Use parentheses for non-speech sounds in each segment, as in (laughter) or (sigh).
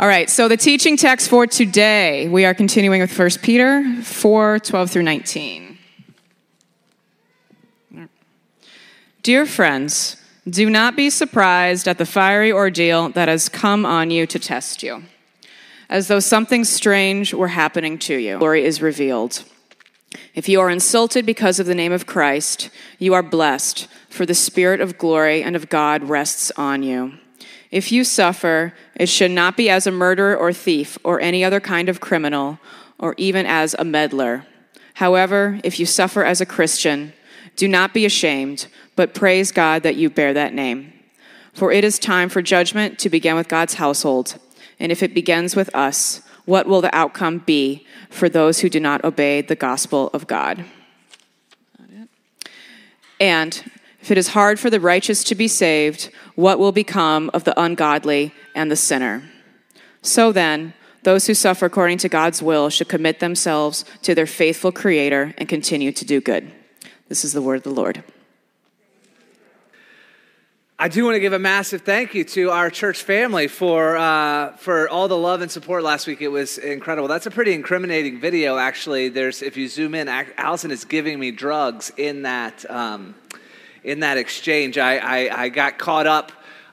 All right, so the teaching text for today, we are continuing with 1 Peter 4 12 through 19. Dear friends, do not be surprised at the fiery ordeal that has come on you to test you, as though something strange were happening to you. Glory is revealed. If you are insulted because of the name of Christ, you are blessed, for the Spirit of glory and of God rests on you. If you suffer, it should not be as a murderer or thief or any other kind of criminal or even as a meddler. However, if you suffer as a Christian, do not be ashamed, but praise God that you bear that name. For it is time for judgment to begin with God's household. And if it begins with us, what will the outcome be for those who do not obey the gospel of God? And if it is hard for the righteous to be saved, what will become of the ungodly and the sinner? So then, those who suffer according to God's will should commit themselves to their faithful Creator and continue to do good. This is the word of the Lord. I do want to give a massive thank you to our church family for, uh, for all the love and support last week. It was incredible. That's a pretty incriminating video, actually. There's, if you zoom in, Allison is giving me drugs in that, um, in that exchange. I, I, I got caught up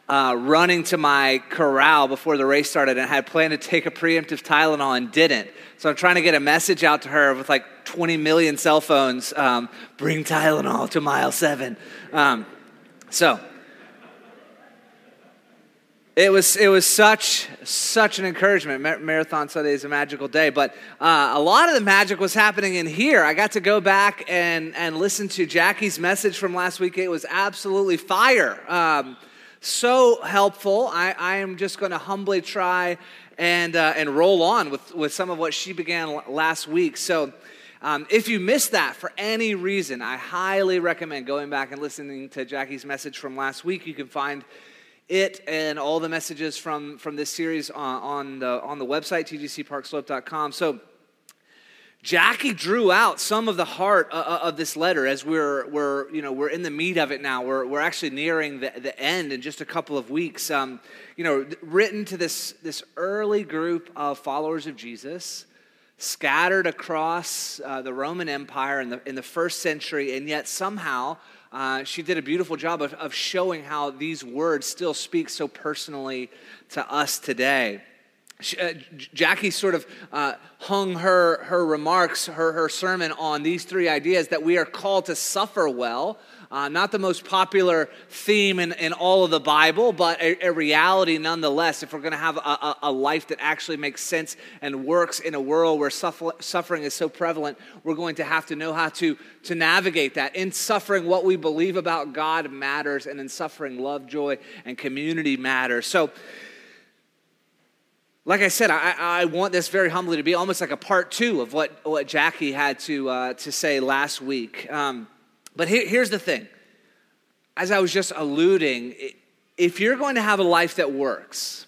uh, running to my corral before the race started and had planned to take a preemptive Tylenol and didn't. So I'm trying to get a message out to her with like 20 million cell phones um, bring Tylenol to mile seven. Um, so it was it was such such an encouragement. Marathon Sunday is a magical day, but uh, a lot of the magic was happening in here. I got to go back and and listen to Jackie's message from last week. It was absolutely fire, um, so helpful. I, I am just going to humbly try and uh, and roll on with with some of what she began last week. So. Um, if you missed that for any reason, I highly recommend going back and listening to Jackie's message from last week. You can find it and all the messages from, from this series on, on, the, on the website, tgcparkslope.com. So, Jackie drew out some of the heart uh, uh, of this letter as we're, we're, you know, we're in the meat of it now. We're, we're actually nearing the, the end in just a couple of weeks. Um, you know, written to this, this early group of followers of Jesus, scattered across uh, the Roman Empire in the, in the first century, and yet somehow uh, she did a beautiful job of, of showing how these words still speak so personally to us today. She, uh, Jackie sort of uh, hung her, her remarks, her, her sermon on these three ideas that we are called to suffer well, uh, not the most popular theme in, in all of the Bible, but a, a reality nonetheless. If we're going to have a, a, life that actually makes sense and works in a world where suffer, suffering is so prevalent, we're going to have to know how to, to navigate that. In suffering, what we believe about God matters, and in suffering, love, joy, and community matters. So, like I said, I, I, want this very humbly to be almost like a part two of what, what Jackie had to, uh, to say last week. Um, but here, here's the thing as I was just alluding, if you're going to have a life that works,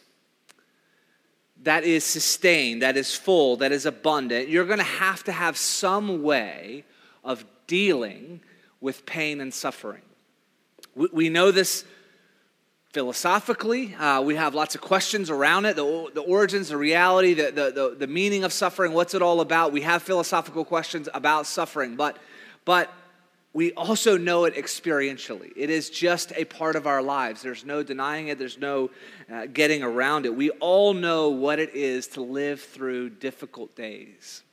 that is sustained, that is full, that is abundant, you're going to have to have some way of dealing with pain and suffering. We, we know this philosophically. Uh, we have lots of questions around it the, the origins, the reality, the, the, the, the meaning of suffering, what's it all about. We have philosophical questions about suffering, but, but we also know it experientially. It is just a part of our lives. There's no denying it, there's no uh, getting around it. We all know what it is to live through difficult days.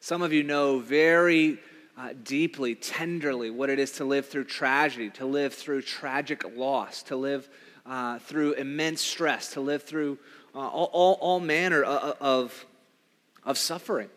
Some of you know very uh, deeply, tenderly, what it is to live through tragedy, to live through tragic loss, to live uh, through immense stress, to live through uh, all, all, all manner of, of, of suffering.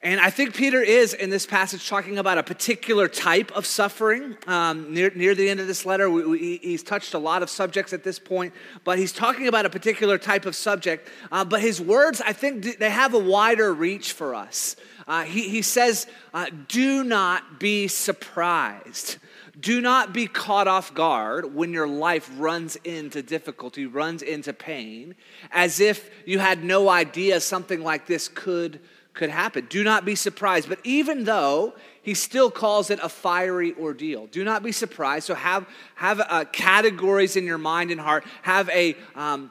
And I think Peter is in this passage talking about a particular type of suffering. Um, near, near the end of this letter, we, we, he's touched a lot of subjects at this point, but he's talking about a particular type of subject. Uh, but his words, I think, they have a wider reach for us. Uh, he, he says, uh, Do not be surprised. Do not be caught off guard when your life runs into difficulty, runs into pain, as if you had no idea something like this could could happen. Do not be surprised. But even though he still calls it a fiery ordeal, do not be surprised. So have, have uh, categories in your mind and heart, have a, um,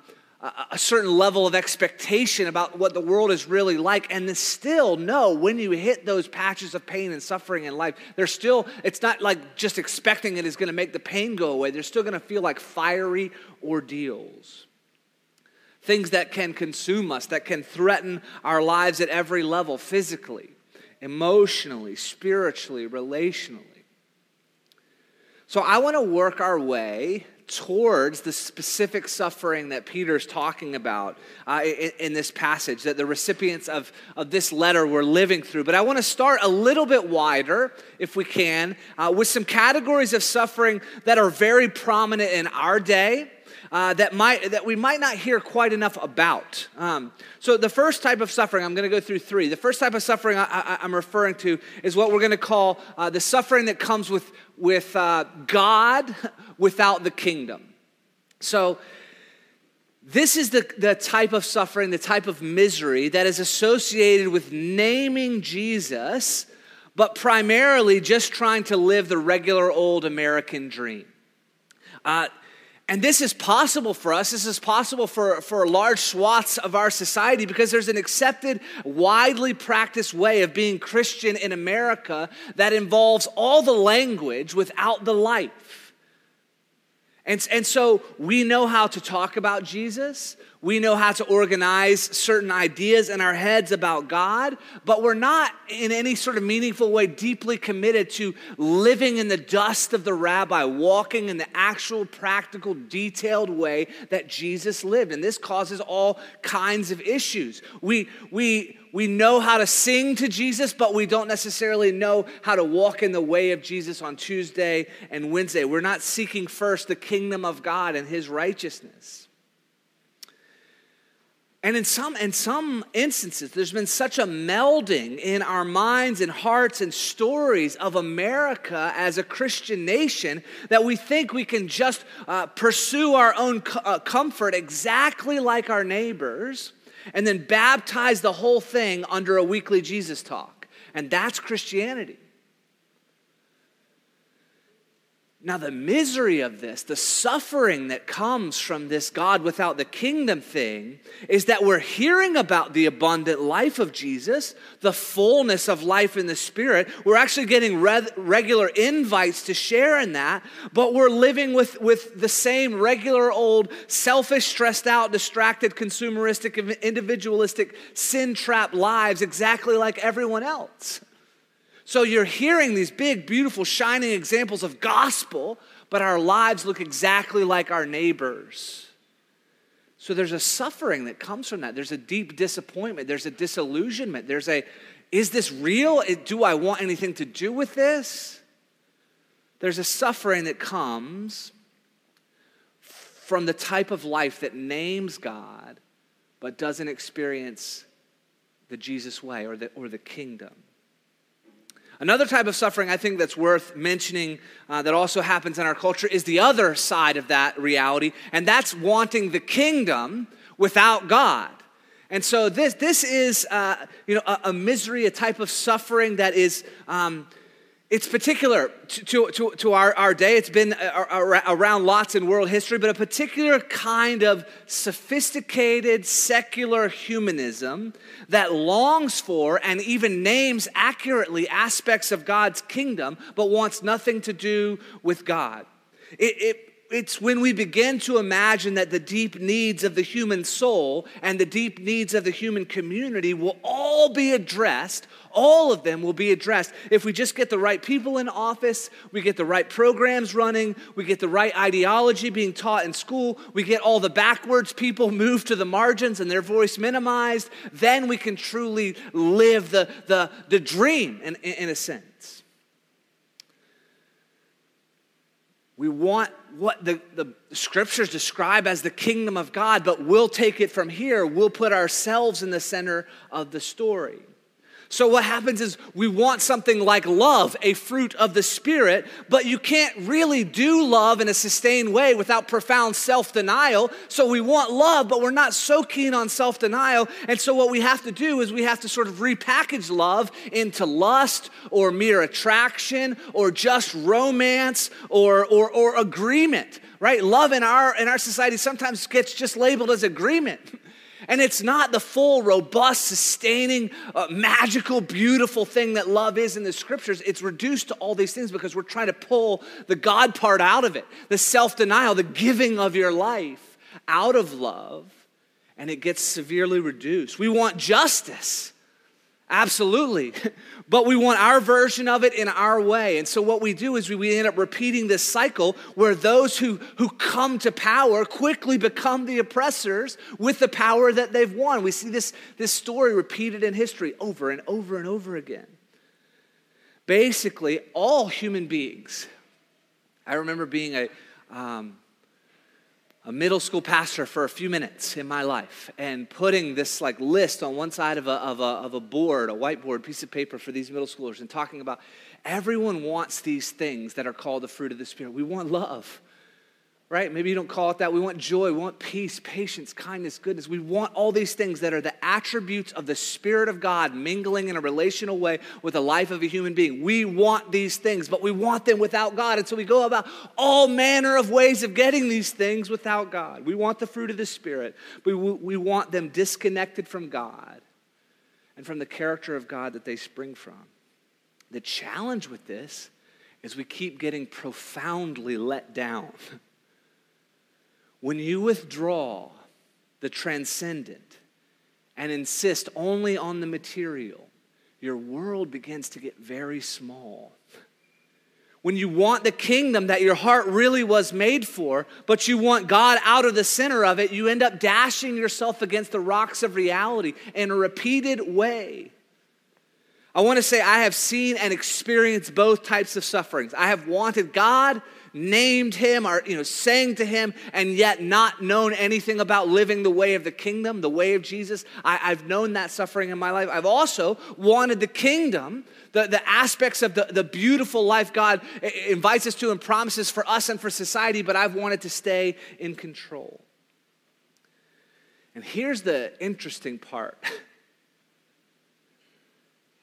a certain level of expectation about what the world is really like and still know when you hit those patches of pain and suffering in life there's still it's not like just expecting it is going to make the pain go away they're still going to feel like fiery ordeals things that can consume us that can threaten our lives at every level physically emotionally spiritually relationally so i want to work our way towards the specific suffering that Peter's talking about uh, in, in, this passage that the recipients of, of this letter were living through. But I want to start a little bit wider, if we can, uh, with some categories of suffering that are very prominent in our day. Uh, that might that we might not hear quite enough about. Um, so the first type of suffering, I'm going to go through three. The first type of suffering I, am referring to is what we're going to call uh, the suffering that comes with with uh, God (laughs) without the kingdom. So, this is the, the type of suffering, the type of misery that is associated with naming Jesus, but primarily just trying to live the regular old American dream. Uh, and this is possible for us. This is possible for, for large swaths of our society because there's an accepted, widely practiced way of being Christian in America that involves all the language without the life. And, and so we know how to talk about Jesus. We know how to organize certain ideas in our heads about God, but we're not in any sort of meaningful way deeply committed to living in the dust of the rabbi, walking in the actual practical, detailed way that Jesus lived. And this causes all kinds of issues. We, we, we know how to sing to Jesus, but we don't necessarily know how to walk in the way of Jesus on Tuesday and Wednesday. We're not seeking first the kingdom of God and his righteousness. And in some, in some instances, there's been such a melding in our minds and hearts and stories of America as a Christian nation that we think we can just uh, pursue our own co- uh, comfort exactly like our neighbors and then baptize the whole thing under a weekly Jesus talk. And that's Christianity. Now, the misery of this, the suffering that comes from this God without the kingdom thing, is that we're hearing about the abundant life of Jesus, the fullness of life in the Spirit. We're actually getting re- regular invites to share in that, but we're living with, with the same regular old, selfish, stressed out, distracted, consumeristic, individualistic, sin trapped lives exactly like everyone else. So you're hearing these big, beautiful, shining examples of gospel, but our lives look exactly like our neighbors. So there's a suffering that comes from that. There's a deep disappointment. There's a disillusionment. There's a, is this real? Do I want anything to do with this? There's a suffering that comes from the type of life that names God but doesn't experience the Jesus way or the, or the kingdom. Another type of suffering I think that's worth mentioning uh, that also happens in our culture is the other side of that reality, and that's wanting the kingdom without God. And so this, this is uh, you know, a, a, misery, a type of suffering that is um, it's particular to, to, to our, our day. It's been around lots in world history, but a particular kind of sophisticated secular humanism that longs for and even names accurately aspects of God's kingdom, but wants nothing to do with God. It, it, it's when we begin to imagine that the deep needs of the human soul and the deep needs of the human community will all be addressed, all of them will be addressed if we just get the right people in office, we get the right programs running, we get the right ideology being taught in school, we get all the backwards people moved to the margins and their voice minimized, then we can truly live the, the, the dream in, in a sense. We want what the, the scriptures describe as the kingdom of God, but we'll take it from here. We'll put ourselves in the center of the story. So, what happens is we want something like love, a fruit of the Spirit, but you can't really do love in a sustained way without profound self denial. So, we want love, but we're not so keen on self denial. And so, what we have to do is we have to sort of repackage love into lust or mere attraction or just romance or, or, or agreement, right? Love in our, in our society sometimes gets just labeled as agreement. (laughs) And it's not the full, robust, sustaining, uh, magical, beautiful thing that love is in the scriptures. It's reduced to all these things because we're trying to pull the God part out of it, the self denial, the giving of your life out of love, and it gets severely reduced. We want justice. Absolutely. (laughs) But we want our version of it in our way. And so what we do is we, we end up repeating this cycle where those who, who come to power quickly become the oppressors with the power that they've won. We see this, this story repeated in history over and over and over again. Basically, all human beings. I remember being a, um, a middle school pastor for a few minutes in my life and putting this like list on one side of a, of a, of a board, a whiteboard piece of paper for these middle schoolers and talking about everyone wants these things that are called the fruit of the Spirit. We want love right? Maybe you don't call it that. We want joy, we want peace, patience, kindness, goodness. We want all these things that are the attributes of the Spirit of God mingling in a relational way with the life of a human being. We want these things, but we want them without God. And so we go about all manner of ways of getting these things without God. We want the fruit of the Spirit, but we, want them disconnected from God and from the character of God that they spring from. The challenge with this is we keep getting profoundly let down. (laughs) When you withdraw the transcendent and insist only on the material, your world begins to get very small. When you want the kingdom that your heart really was made for, but you want God out of the center of it, you end up dashing yourself against the rocks of reality in a repeated way. I want to say I have seen and experienced both types of sufferings. I have wanted God named him or you know sang to him and yet not known anything about living the way of the kingdom the way of jesus. I, have known that suffering in my life. I've also wanted the kingdom the, the aspects of the, the beautiful life god invites us to and promises for us and for society but i've wanted to stay in control. And here's the interesting part. (laughs)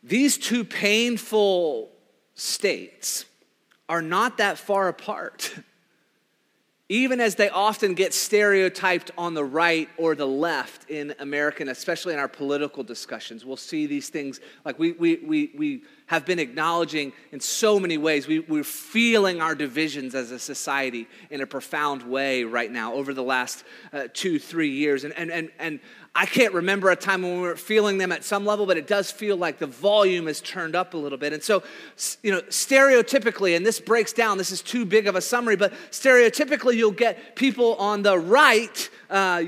These two painful states are not that far apart. (laughs) Even as they often get stereotyped on the right or the left in American, especially in our political discussions, we'll see these things like we, we, we, we have been acknowledging in so many ways. We, we're feeling our divisions as a society in a profound way right now over the last uh, two, three years. And, and, and, and I can't remember a time when we were feeling them at some level, but it does feel like the volume is turned up a little bit. And so, you know, stereotypically, and this breaks down, this is too big of a summary, but stereotypically, you'll get people on the right, uh,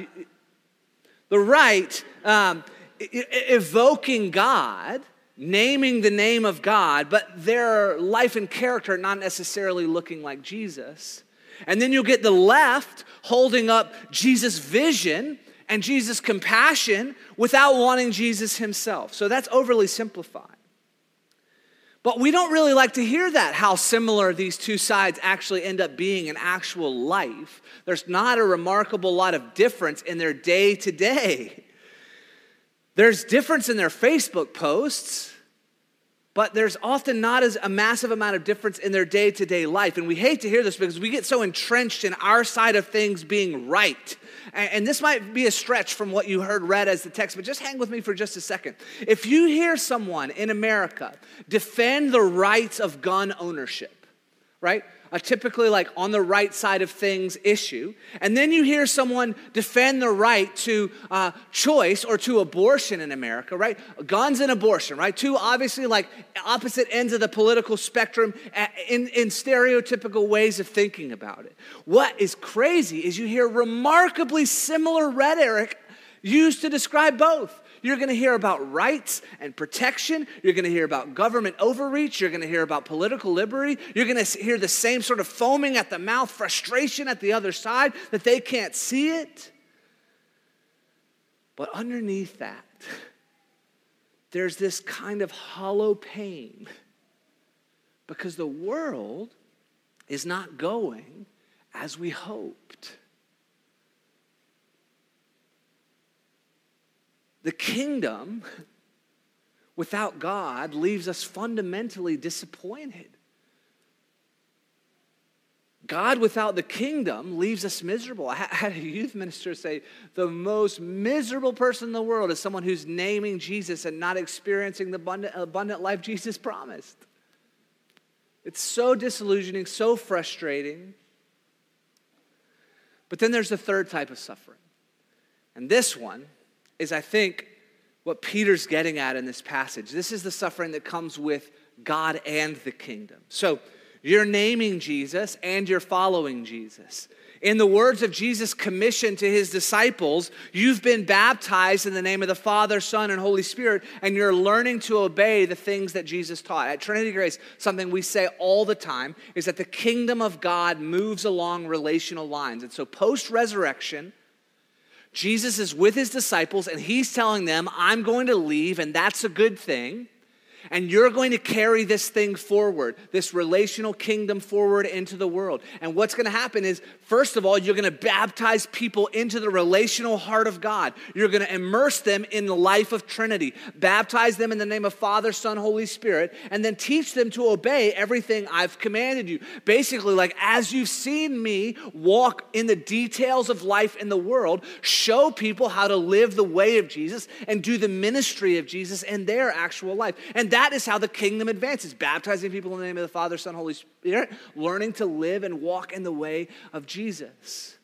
the right, um, evoking God naming the name of God, but their life and character not necessarily looking like Jesus. And then you'll get the left holding up Jesus' vision and Jesus' compassion without wanting Jesus himself. So that's overly simplified. But we don't really like to hear that, how similar these two sides actually end up being in actual life. There's not a remarkable lot of difference in their day to day. There's difference in their Facebook posts, but there's often not as a massive amount of difference in their day-to-day life. And we hate to hear this because we get so entrenched in our side of things being right and this might be a stretch from what you heard read as the text, but just hang with me for just a second. If you hear someone in America defend the rights of gun ownership, right? A typically like on the right side of things issue, and then you hear someone defend the right to uh, choice or to abortion in America, right? Guns and abortion, right? Two obviously like opposite ends of the political spectrum in, in stereotypical ways of thinking about it. What is crazy is you hear remarkably similar rhetoric used to describe both. You're going to hear about rights and protection. You're going to hear about government overreach. You're going to hear about political liberty. You're going to hear the same sort of foaming at the mouth, frustration at the other side that they can't see it. But underneath that, (laughs) there's this kind of hollow pain because the world is not going as we hoped. The kingdom without God leaves us fundamentally disappointed. God without the kingdom leaves us miserable. I had a youth minister say the most miserable person in the world is someone who's naming Jesus and not experiencing the abundant, abundant life Jesus promised. It's so disillusioning, so frustrating. But then there's the third type of suffering. And this one is, I think, what Peter's getting at in this passage. This is the suffering that comes with God and the kingdom. So, you're naming Jesus and you're following Jesus. In the words of Jesus' commission to his disciples, you've been baptized in the name of the Father, Son, and Holy Spirit, and you're learning to obey the things that Jesus taught. At Trinity Grace, something we say all the time is that the kingdom of God moves along relational lines. And so, post resurrection, Jesus is with his disciples and he's telling them, I'm going to leave, and that's a good thing. And you're going to carry this thing forward, this relational kingdom forward into the world. And what's going to happen is, first of all, you're going to baptize people into the relational heart of God. You're going to immerse them in the life of Trinity, baptize them in the name of Father, Son, Holy Spirit, and then teach them to obey everything I've commanded you. Basically, like as you've seen me walk in the details of life in the world, show people how to live the way of Jesus and do the ministry of Jesus in their actual life. And that is how the kingdom advances baptizing people in the name of the Father, Son, Holy Spirit, learning to live and walk in the way of Jesus.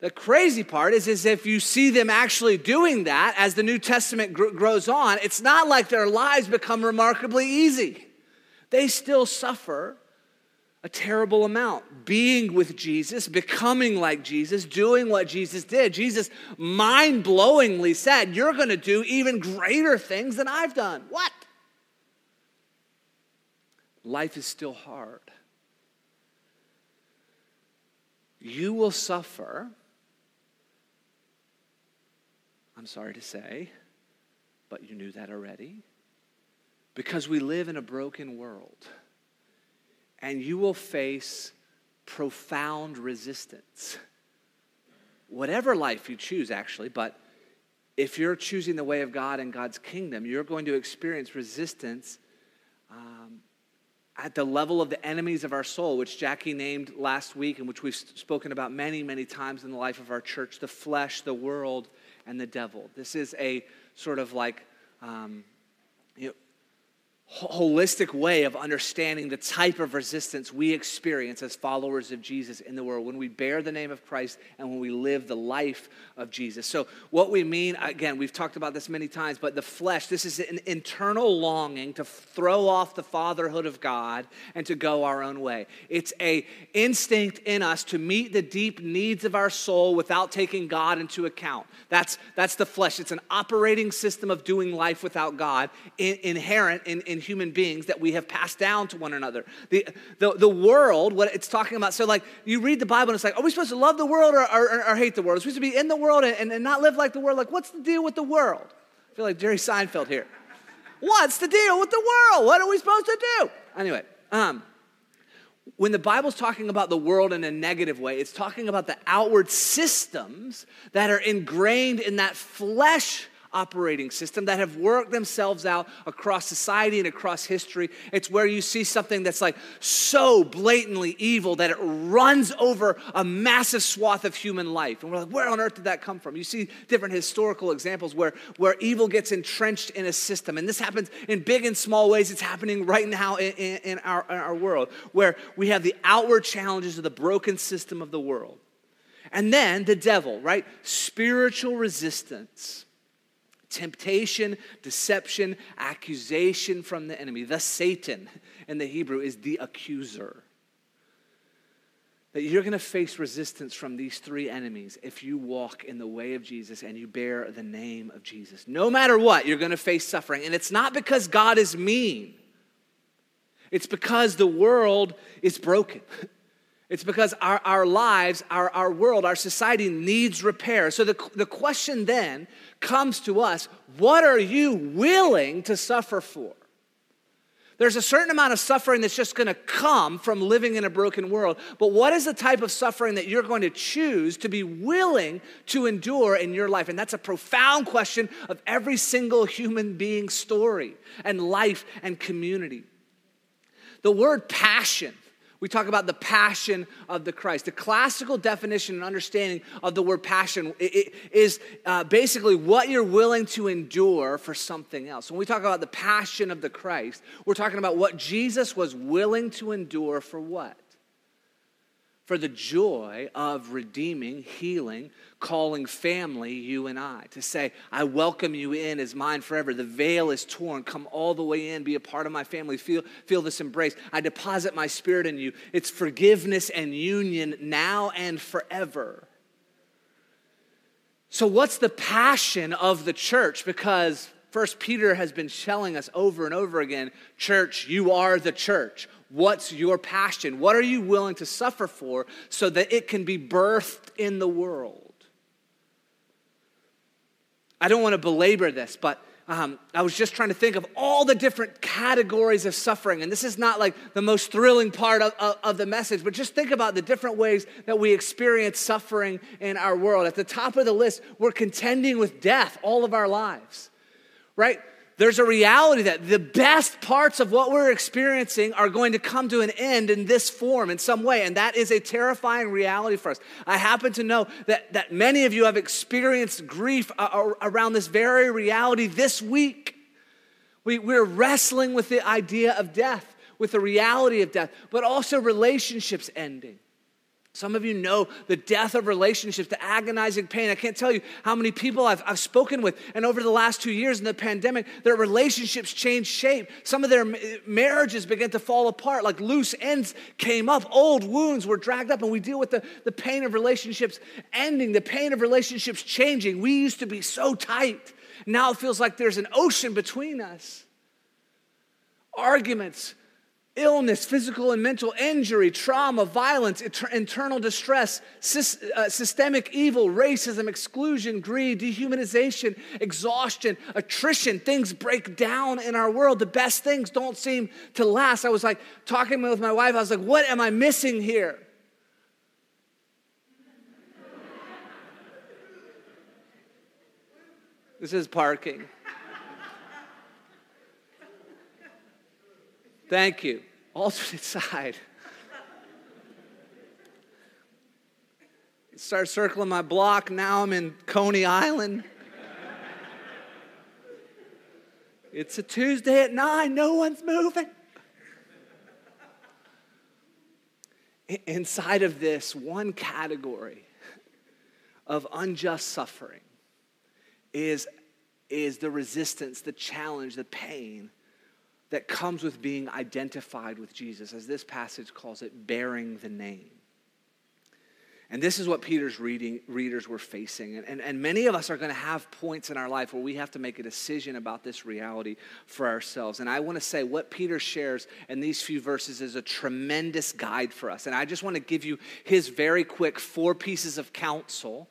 The crazy part is, is if you see them actually doing that as the New Testament gr- grows on, it's not like their lives become remarkably easy. They still suffer a terrible amount. Being with Jesus, becoming like Jesus, doing what Jesus did. Jesus mind blowingly said, You're going to do even greater things than I've done. What? Life is still hard. You will suffer, I'm sorry to say, but you knew that already, because we live in a broken world. And you will face profound resistance. Whatever life you choose, actually, but if you're choosing the way of God and God's kingdom, you're going to experience resistance at the level of the enemies of our soul, which Jackie named last week and which we've spoken about many, many times in the life of our church the flesh, the world, and the devil. This is a sort of like, um, holistic way of understanding the type of resistance we experience as followers of Jesus in the world when we bear the name of Christ and when we live the life of Jesus. So, what we mean, again, we've talked about this many times, but the flesh, this is an internal longing to throw off the fatherhood of God and to go our own way. It's a instinct in us to meet the deep needs of our soul without taking God into account. That's, that's the flesh. It's an operating system of doing life without God, in, inherent in, in human beings that we have passed down to one another. The, the, the world, what it's talking about, so like you read the Bible and it's like, are we supposed to love the world or, or, or hate the world? Are we supposed to be in the world and, and not live like the world? Like, what's the deal with the world? I feel like Jerry Seinfeld here. What's the deal with the world? What are we supposed to do? Anyway, um, when the Bible's talking about the world in a negative way, it's talking about the outward systems that are ingrained in that flesh operating system that have worked themselves out across society and across history. It's where you see something that's like so blatantly evil that it runs over a massive swath of human life. And we're like, where on earth did that come from? You see different historical examples where, where evil gets entrenched in a system. And this happens in big and small ways. It's happening right now in, in, in our, in our world, where we have the outward challenges of the broken system of the world. And then the devil, right? Spiritual resistance temptation, deception, accusation from the enemy. The Satan in the Hebrew is the accuser. That you're going to face resistance from these three enemies if you walk in the way of Jesus and you bear the name of Jesus. No matter what, you're going to face suffering. And it's not because God is mean, it's because the world is broken. (laughs) It's because our, our lives, our, our world, our society needs repair. So the, the question then comes to us what are you willing to suffer for? There's a certain amount of suffering that's just going to come from living in a broken world. But what is the type of suffering that you're going to choose to be willing to endure in your life? And that's a profound question of every single human being's story and life and community. The word passion we talk about the passion of the Christ. The classical definition and understanding of the word passion is uh, basically what you're willing to endure for something else. When we talk about the passion of the Christ, we're talking about what Jesus was willing to endure for what? For the joy of redeeming, healing, calling family, you and I. To say, I welcome you in as mine forever. The veil is torn. Come all the way in. Be a part of my family. Feel, feel this embrace. I deposit my spirit in you. It's forgiveness and union now and forever. So, what's the passion of the church? Because First Peter has been telling us over and over again, church, you are the church. What's your passion? What are you willing to suffer for so that it can be birthed in the world? I don't want to belabor this, but um, I was just trying to think of all the different categories of suffering. And this is not like the most thrilling part of, of, of, the message, but just think about the different ways that we experience suffering in our world. At the top of the list, we're contending with death all of our lives, right? There's a reality that the best parts of what we're experiencing are going to come to an end in this form in some way. And that is a terrifying reality for us. I happen to know that, that many of you have experienced grief uh, uh, around this very reality this week. We, we're wrestling with the idea of death, with the reality of death, but also relationships ending. Some of you know the death of relationships, the agonizing pain. I can't tell you how many people I've, I've spoken with, and over the last two years in the pandemic, their relationships changed shape. Some of their marriages began to fall apart, like loose ends came up, old wounds were dragged up, and we deal with the, the pain of relationships ending, the pain of relationships changing. We used to be so tight. Now it feels like there's an ocean between us. Arguments, illness, physical and mental injury, trauma, violence, internal distress, uh, systemic evil, racism, exclusion, greed, dehumanization, exhaustion, attrition. Things break down in our world. The best things don't seem to last. I was like talking with my wife, I was like, what am I missing here? (laughs) This is parking. Thank you. Alternate (laughs) side. Start circling my block. Now I'm in Coney Island. It's a Tuesday at nine. No one's moving. Inside of this one category of unjust suffering is, is the resistance, the challenge, the pain that comes with being identified with Jesus, as this passage calls it, bearing the name. And this is what Peter's reading, readers were facing. And, and, and many of us are going to have points in our life where we have to make a decision about this reality for ourselves. And I want to say what Peter shares in these few verses is a tremendous guide for us. And I just want to give you his very quick four pieces of counsel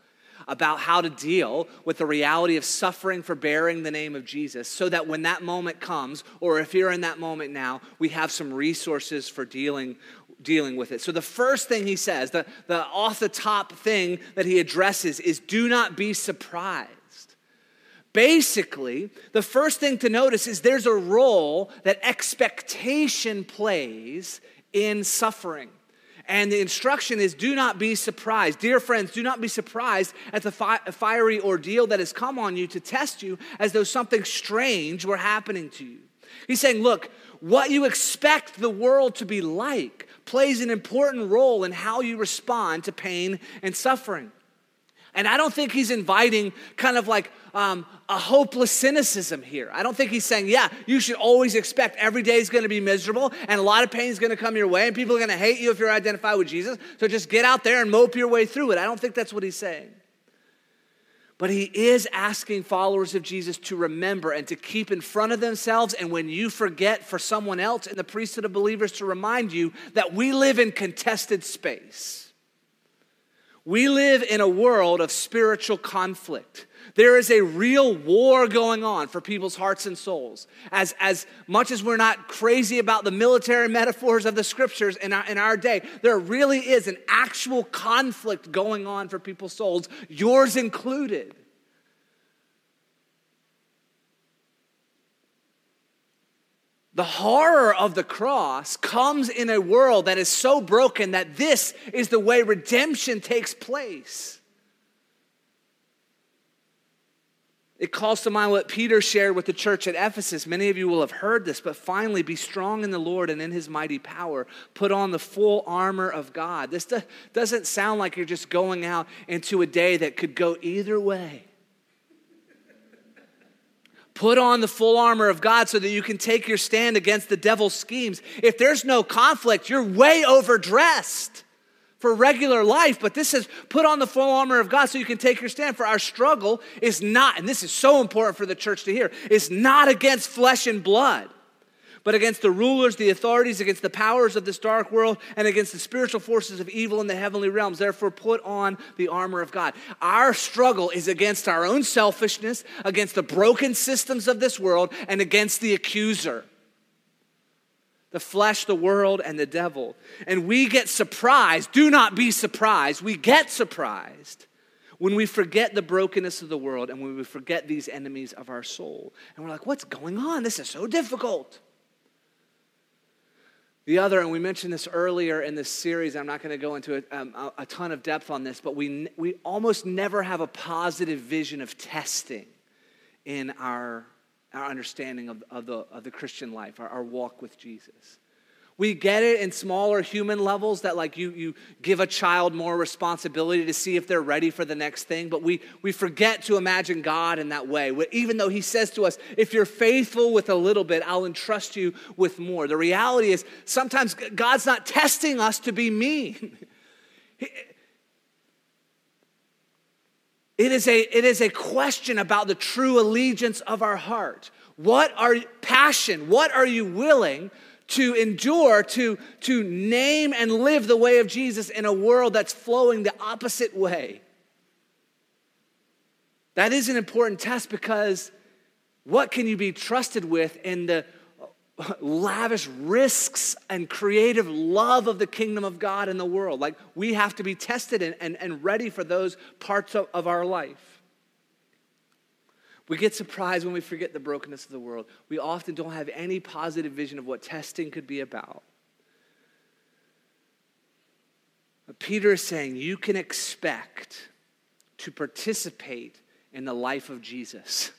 about how to deal with the reality of suffering for bearing the name of Jesus so that when that moment comes, or if you're in that moment now, we have some resources for dealing dealing with it. So the first thing he says, the, the off the top thing that he addresses is do not be surprised. Basically, the first thing to notice is there's a role that expectation plays in suffering. And the instruction is do not be surprised. Dear friends, do not be surprised at the fi- fiery ordeal that has come on you to test you as though something strange were happening to you. He's saying, look, what you expect the world to be like plays an important role in how you respond to pain and suffering. And I don't think he's inviting kind of like um, a hopeless cynicism here. I don't think he's saying, yeah, you should always expect every day is going to be miserable and a lot of pain is going to come your way and people are going to hate you if you're identified with Jesus. So just get out there and mope your way through it. I don't think that's what he's saying. But he is asking followers of Jesus to remember and to keep in front of themselves. And when you forget, for someone else in the priesthood of believers to remind you that we live in contested space. We live in a world of spiritual conflict. There is a real war going on for people's hearts and souls. As, as much as we're not crazy about the military metaphors of the scriptures in our, in our day, there really is an actual conflict going on for people's souls, yours included. The horror of the cross comes in a world that is so broken that this is the way redemption takes place. It calls to mind what Peter shared with the church at Ephesus. Many of you will have heard this, but finally, be strong in the Lord and in his mighty power. Put on the full armor of God. This doesn't sound like you're just going out into a day that could go either way. Put on the full armor of God so that you can take your stand against the devil's schemes. If there's no conflict, you're way overdressed for regular life, but this says put on the full armor of God so you can take your stand. For our struggle is not, and this is so important for the church to hear, is not against flesh and blood, but against the rulers, the authorities, against the powers of this dark world, and against the spiritual forces of evil in the heavenly realms. Therefore, put on the armor of God. Our struggle is against our own selfishness, against the broken systems of this world, and against the accuser the flesh, the world, and the devil. And we get surprised. Do not be surprised. We get surprised when we forget the brokenness of the world and when we forget these enemies of our soul. And we're like, what's going on? This is so difficult. The other, and we mentioned this earlier in this series, I'm not going to go into a, um, a, ton of depth on this, but we, we almost never have a positive vision of testing in our our understanding of, of, the, of the Christian life, our, our walk with Jesus. We get it in smaller human levels that, like, you, you give a child more responsibility to see if they're ready for the next thing, but we, we forget to imagine God in that way. Even though He says to us, if you're faithful with a little bit, I'll entrust you with more. The reality is, sometimes God's not testing us to be mean. (laughs) It is, a, it is a question about the true allegiance of our heart. What are passion? What are you willing to endure, to, to name and live the way of Jesus in a world that's flowing the opposite way? That is an important test because what can you be trusted with in the lavish risks and creative love of the kingdom of God in the world. Like we have to be tested and, and, and ready for those parts of, of our life. We get surprised when we forget the brokenness of the world. We often don't have any positive vision of what testing could be about. But Peter is saying you can expect to participate in the life of Jesus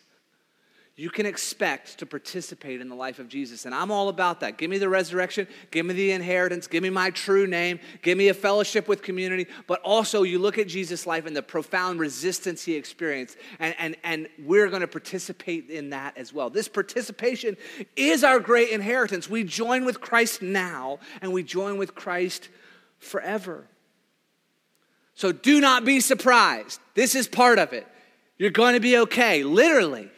you can expect to participate in the life of Jesus. And I'm all about that. Give me the resurrection, give me the inheritance, give me my true name, give me a fellowship with community. But also, you look at Jesus' life and the profound resistance he experienced, and, and, and we're going to participate in that as well. This participation is our great inheritance. We join with Christ now, and we join with Christ forever. So do not be surprised. This is part of it. You're going to be okay, literally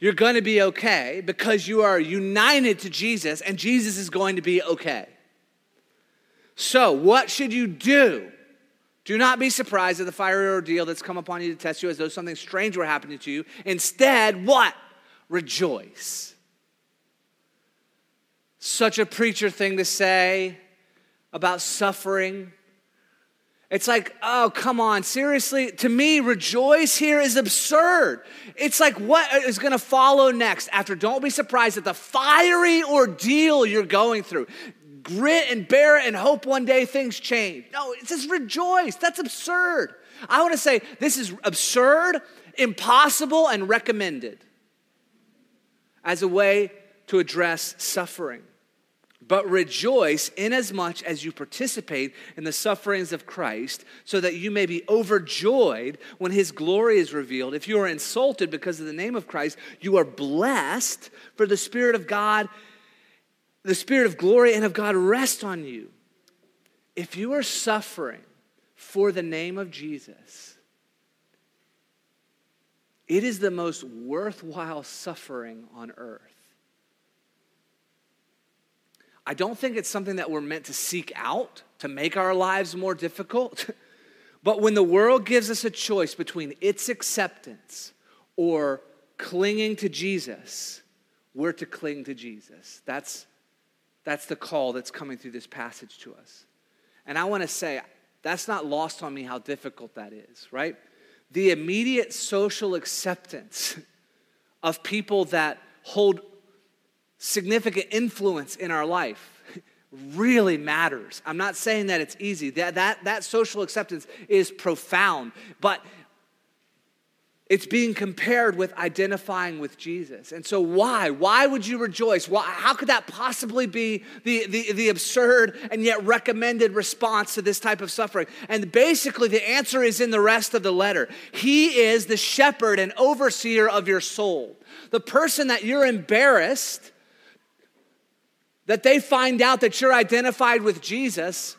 you're going to be okay because you are united to Jesus and Jesus is going to be okay. So, what should you do? Do not be surprised at the fiery ordeal that's come upon you to test you as though something strange were happening to you. Instead, what? Rejoice. Such a preacher thing to say about suffering. It's like, oh, come on, seriously? To me, rejoice here is absurd. It's like, what is going to follow next after? Don't be surprised at the fiery ordeal you're going through. Grit and bear it and hope one day things change. No, it says rejoice. That's absurd. I want to say this is absurd, impossible, and recommended as a way to address suffering but rejoice inasmuch as much as you participate in the sufferings of Christ, so that you may be overjoyed when his glory is revealed. If you are insulted because of the name of Christ, you are blessed, for the Spirit of God, the Spirit of glory and of God rest on you. If you are suffering for the name of Jesus, it is the most worthwhile suffering on earth. I don't think it's something that we're meant to seek out to make our lives more difficult. (laughs) but when the world gives us a choice between its acceptance or clinging to Jesus, we're to cling to Jesus. That's, that's the call that's coming through this passage to us. And I want to say, that's not lost on me how difficult that is, right? The immediate social acceptance (laughs) of people that hold significant influence in our life really matters. I'm not saying that it's easy. That, that, that social acceptance is profound, but it's being compared with identifying with Jesus. And so, why? Why would you rejoice? Why, how could that possibly be the, the, the absurd and yet recommended response to this type of suffering? And basically, the answer is in the rest of the letter. He is the shepherd and overseer of your soul. The person that you're embarrassed that they find out that you're identified with Jesus,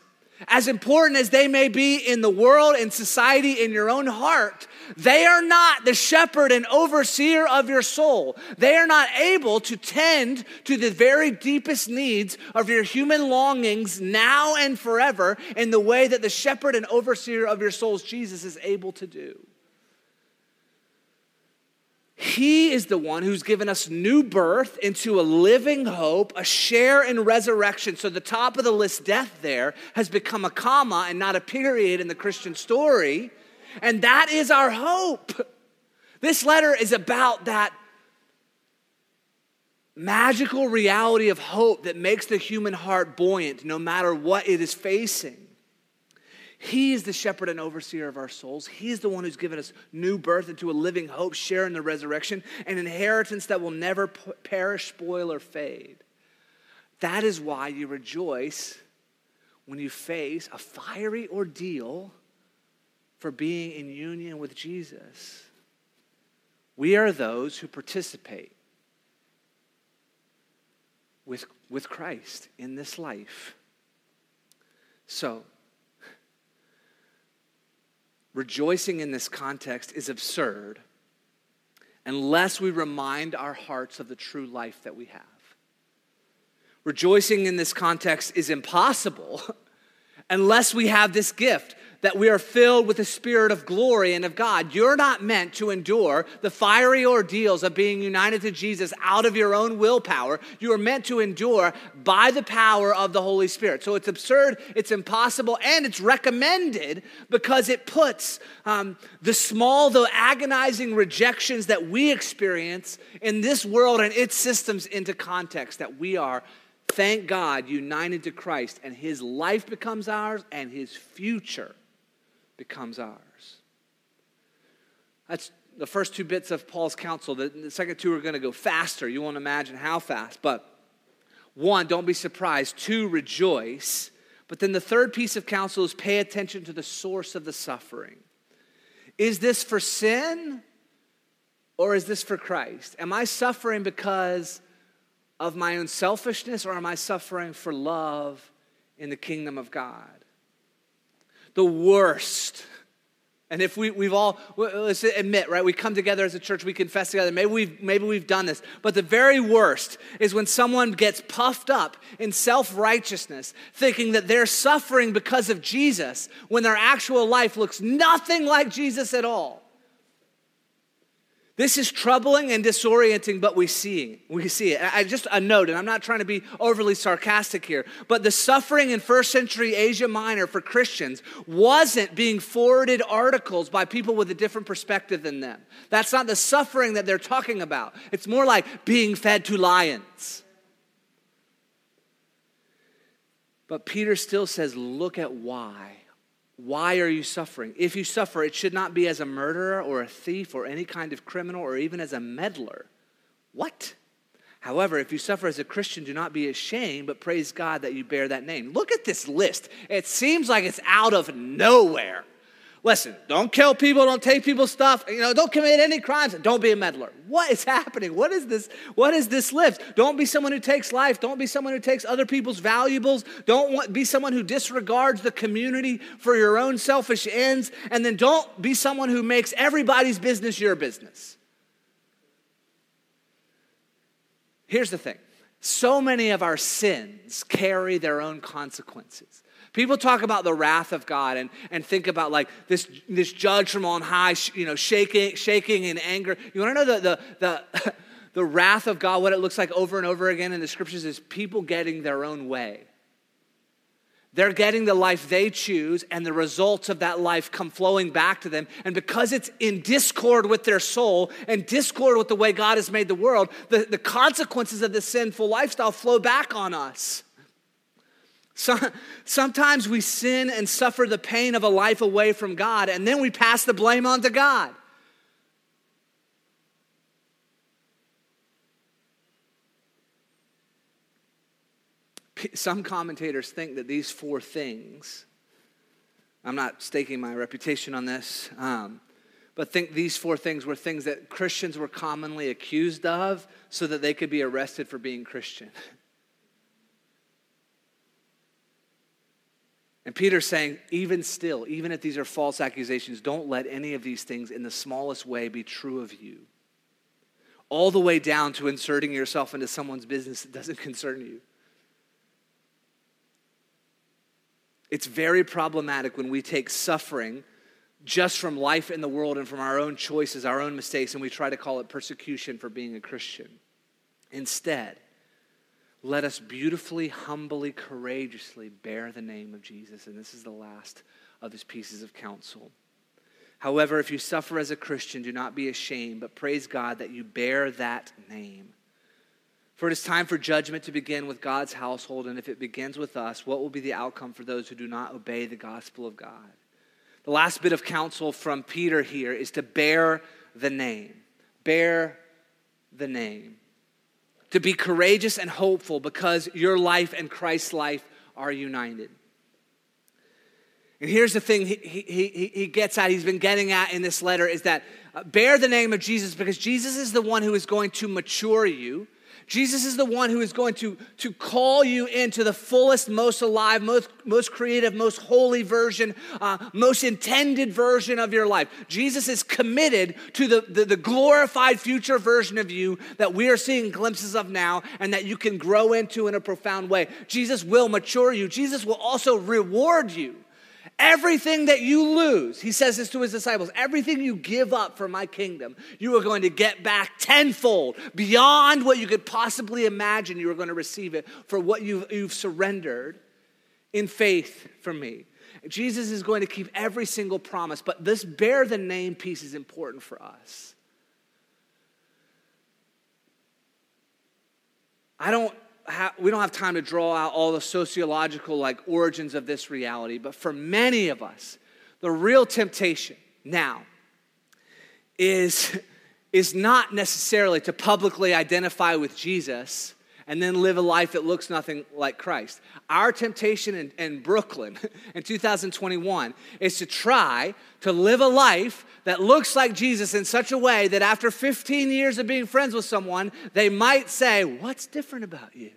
as important as they may be in the world, in society, in your own heart, they are not the shepherd and overseer of your soul. They are not able to tend to the very deepest needs of your human longings now and forever in the way that the shepherd and overseer of your souls, Jesus, is able to do. He is the one who's given us new birth into a living hope, a share in resurrection. So the top of the list, death, there has become a comma and not a period in the Christian story. And that is our hope. This letter is about that magical reality of hope that makes the human heart buoyant no matter what it is facing. He is the shepherd and overseer of our souls. He's the one who's given us new birth into a living hope, share in the resurrection, an inheritance that will never perish, spoil, or fade. That is why you rejoice when you face a fiery ordeal for being in union with Jesus. We are those who participate with, with Christ in this life. So, rejoicing in this context is absurd unless we remind our hearts of the true life that we have. Rejoicing in this context is impossible (laughs) unless we have this gift that we are filled with the Spirit of glory and of God. You're not meant to endure the fiery ordeals of being united to Jesus out of your own willpower. You are meant to endure by the power of the Holy Spirit. So it's absurd, it's impossible, and it's recommended because it puts um, the small, though agonizing rejections that we experience in this world and its systems into context that we are thank God, united to Christ, and his life becomes ours and his future becomes ours. That's the first two bits of Paul's counsel. The, the second two are going to go faster. You won't imagine how fast. But one, don't be surprised. Two, rejoice. But then the third piece of counsel is pay attention to the source of the suffering. Is this for sin or is this for Christ? Am I suffering because of my own selfishness or am I suffering for love in the kingdom of God? The worst. And if we, we've all, let's admit, right, we come together as a church, we confess together, maybe we've, maybe we've done this. But the very worst is when someone gets puffed up in self righteousness, thinking that they're suffering because of Jesus, when their actual life looks nothing like Jesus at all. This is troubling and disorienting, but we see. We see it. I just a note, and I'm not trying to be overly sarcastic here, but the suffering in first century Asia Minor for Christians wasn't being forwarded articles by people with a different perspective than them. That's not the suffering that they're talking about. It's more like being fed to lions. But Peter still says, look at why. Why are you suffering? If you suffer, it should not be as a murderer or a thief or any kind of criminal or even as a meddler. What? However, if you suffer as a Christian, do not be ashamed, but praise God that you bear that name. Look at this list. It seems like it's out of nowhere. Listen, don't kill people, don't take people's stuff, you know, don't commit any crimes, don't be a meddler. What is (laughs) happening? What is this? What is this list? Don't be someone who takes life, don't be someone who takes other people's valuables, don't want, be someone who disregards the community for your own selfish ends, and then don't be someone who makes everybody's business your business. Here's the thing so many of our sins carry their own consequences. People talk about the wrath of God and, and think about like this, this judge from on high, you know, shaking, shaking in anger. You want to know the, the, the, (laughs) the wrath of God, what it looks like over and over again in the scriptures is people getting their own way. They're getting the life they choose, and the results of that life come flowing back to them. And because it's in discord with their soul and discord with the way God has made the world, the, the consequences of this sinful lifestyle flow back on us. So, sometimes we sin and suffer the pain of a life away from God, and then we pass the blame on to God. some commentators think that these four things, I'm not staking my reputation on this, um, but think these four things were things that Christians were commonly accused of so that they could be arrested for being Christian. (laughs) And Peter's saying, even still, even if these are false accusations, don't let any of these things in the smallest way be true of you. All the way down to inserting yourself into someone's business that doesn't (laughs) concern you. It's very problematic when we take suffering just from life in the world and from our own choices, our own mistakes, and we try to call it persecution for being a Christian. Instead, let us beautifully, humbly, courageously bear the name of Jesus. And this is the last of his pieces of counsel. However, if you suffer as a Christian, do not be ashamed, but praise God that you bear that name. For it is time for judgment to begin with God's household, and if it begins with us, what will be the outcome for those who do not obey the gospel of God? The last bit of counsel from Peter here is to bear the name. Bear the name. To be courageous and hopeful because your life and Christ's life are united. And here's the thing he, he, he gets at, he's been getting at in this letter is that uh, bear the name of Jesus because Jesus is the one who is going to mature you Jesus is the one who is going to, to call you into the fullest, most alive, most, most creative, most holy version, uh, most intended version of your life. Jesus is committed to the, the, the glorified future version of you that we are seeing glimpses of now and that you can grow into in a profound way. Jesus will mature you, Jesus will also reward you. Everything that you lose, he says this to his disciples, everything you give up for my kingdom, you are going to get back tenfold beyond what you could possibly imagine you are going to receive it for what you've, you've surrendered in faith for me. Jesus is going to keep every single promise, but this bear the name piece is important for us. I don't ha- we don't have time to draw out all the sociological like origins of this reality, but for many of us, the real temptation now is, (laughs) is not necessarily to publicly identify with Jesus and then live a life that looks nothing like Christ. Our temptation in, in, Brooklyn (laughs) in 2021 is to try to live a life that looks like Jesus in such a way that after 15 years of being friends with someone, they might say, What's different about you?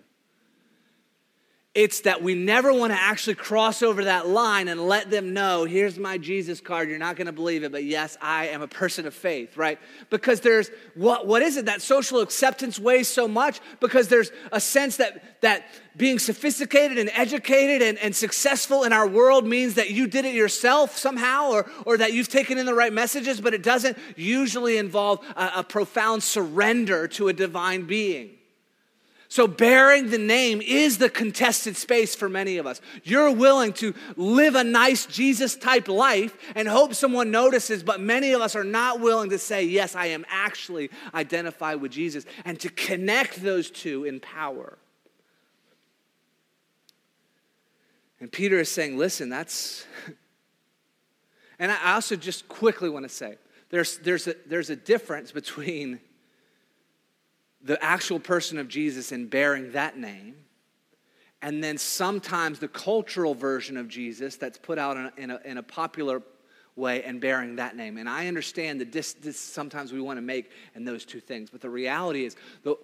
It's that we never want to actually cross over that line and let them know, here's my Jesus card. You're not going to believe it, but yes, I am a person of faith, right? Because there's what what is it that social acceptance weighs so much? Because there's a sense that that being sophisticated and educated and, and successful in our world means that you did it yourself somehow or, or that you've taken in the right messages, but it doesn't usually involve a, a profound surrender to a divine being. So, bearing the name is the contested space for many of us. You're willing to live a nice Jesus type life and hope someone notices, but many of us are not willing to say, Yes, I am actually identified with Jesus, and to connect those two in power. And Peter is saying, Listen, that's. (laughs) and I also just quickly want to say there's, there's, a, there's a difference between the actual person of Jesus and bearing that name, and then sometimes the cultural version of Jesus that's put out in a, in a, in a popular way and bearing that name. And I understand that this, sometimes we want to make in those two things, but the reality is, the,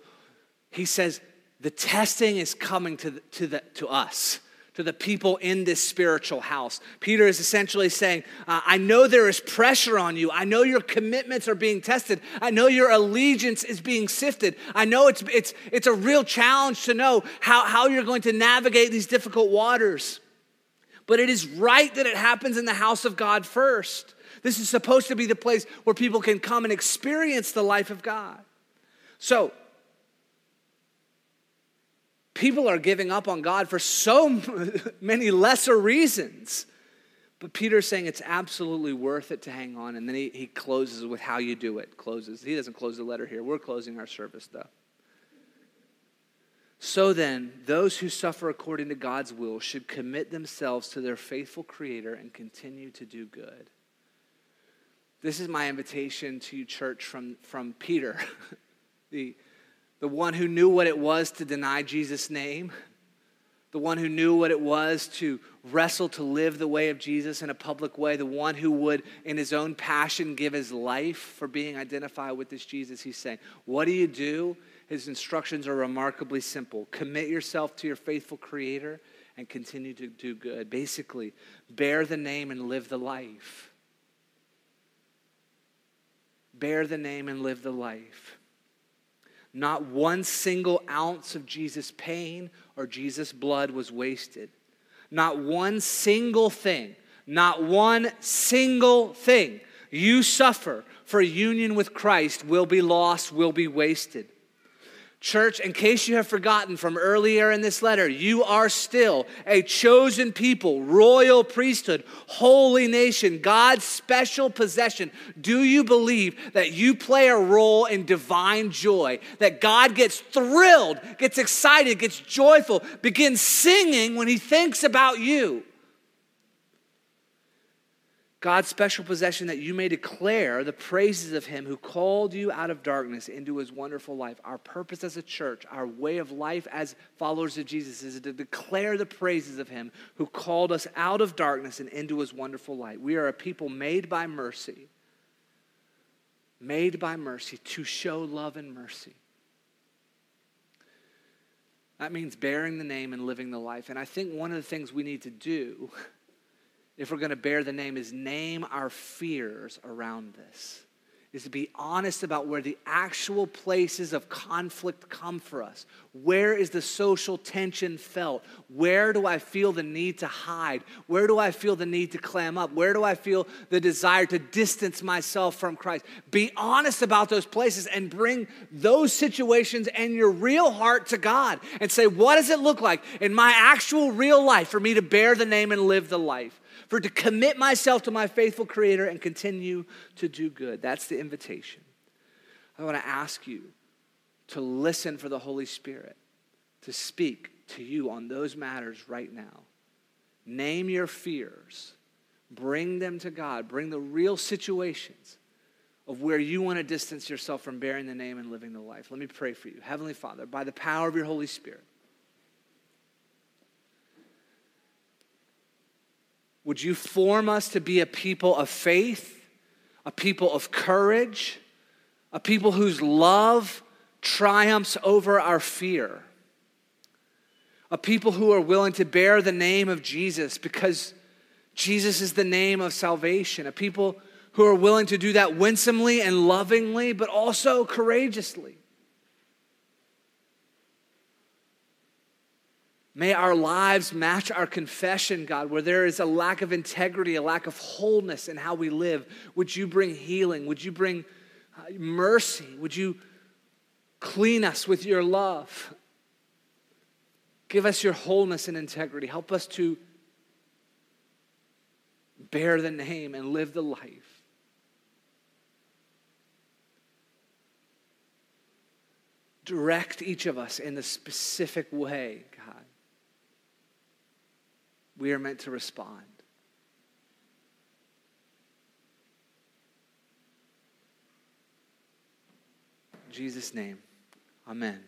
he says the testing is coming to, the, to, the, to us to the people in this spiritual house. Peter is essentially saying, uh, I know there is pressure on you. I know your commitments are being tested. I know your allegiance is being sifted. I know it's, it's, it's a real challenge to know how, how you're going to navigate these difficult waters. But it is right that it happens in the house of God first. This is supposed to be the place where people can come and experience the life of God. So, people are giving up on God for so (laughs) many lesser reasons. But Peter's saying it's absolutely worth it to hang on. And then he, he closes with how you do it. Closes. He doesn't close the letter here. We're closing our service, though. So then, those who suffer according to God's will should commit themselves to their faithful Creator and continue to do good. This is my invitation to you, church, from, from Peter, (laughs) the, the one who knew what it was to deny Jesus' name, the one who knew what it was to wrestle to live the way of Jesus in a public way, the one who would, in his own passion, give his life for being identified with this Jesus. He's saying, What do you do? His instructions are remarkably simple commit yourself to your faithful Creator and continue to do good. Basically, bear the name and live the life bear the name and live the life. Not one single ounce of Jesus' pain or Jesus' blood was wasted. Not one single thing, not one single thing you suffer for union with Christ will be lost, will be wasted. Church, in case you have forgotten from earlier in this letter, you are still a chosen people, royal priesthood, holy nation, God's special possession. Do you believe that you play a role in divine joy? That God gets thrilled, gets excited, gets joyful, begins singing when he thinks about you? God's special possession that you may declare the praises of him who called you out of darkness into his wonderful life. Our purpose as a church, our way of life as followers of Jesus is to declare the praises of him who called us out of darkness and into his wonderful light. We are a people made by mercy, made by mercy to show love and mercy. That means bearing the name and living the life. And I think one of the things we need to do if we're going to bear the name, is name our fears around this. Is to be honest about where the actual places of conflict come for us. Where is the social tension felt? Where do I feel the need to hide? Where do I feel the need to clam up? Where do I feel the desire to distance myself from Christ? Be honest about those places and bring those situations and your real heart to God and say, what does it look like in my actual real life for me to bear the name and live the life? For to commit myself to my faithful Creator and continue to do good. That's the invitation. I want to ask you to listen for the Holy Spirit to speak to you on those matters right now. Name your fears, bring them to God, bring the real situations of where you want to distance yourself from bearing the name and living the life. Let me pray for you. Heavenly Father, by the power of your Holy Spirit, Would you form us to be a people of faith, a people of courage, a people whose love triumphs over our fear, a people who are willing to bear the name of Jesus because Jesus is the name of salvation, a people who are willing to do that winsomely and lovingly, but also courageously. May our lives match our confession, God, where there is a lack of integrity, a lack of wholeness in how we live. Would you bring healing? Would you bring uh, mercy? Would you clean us with your love? Give us your wholeness and integrity. Help us to bear the name and live the life. Direct each of us in the specific way, we are meant to respond. In Jesus' name, amen.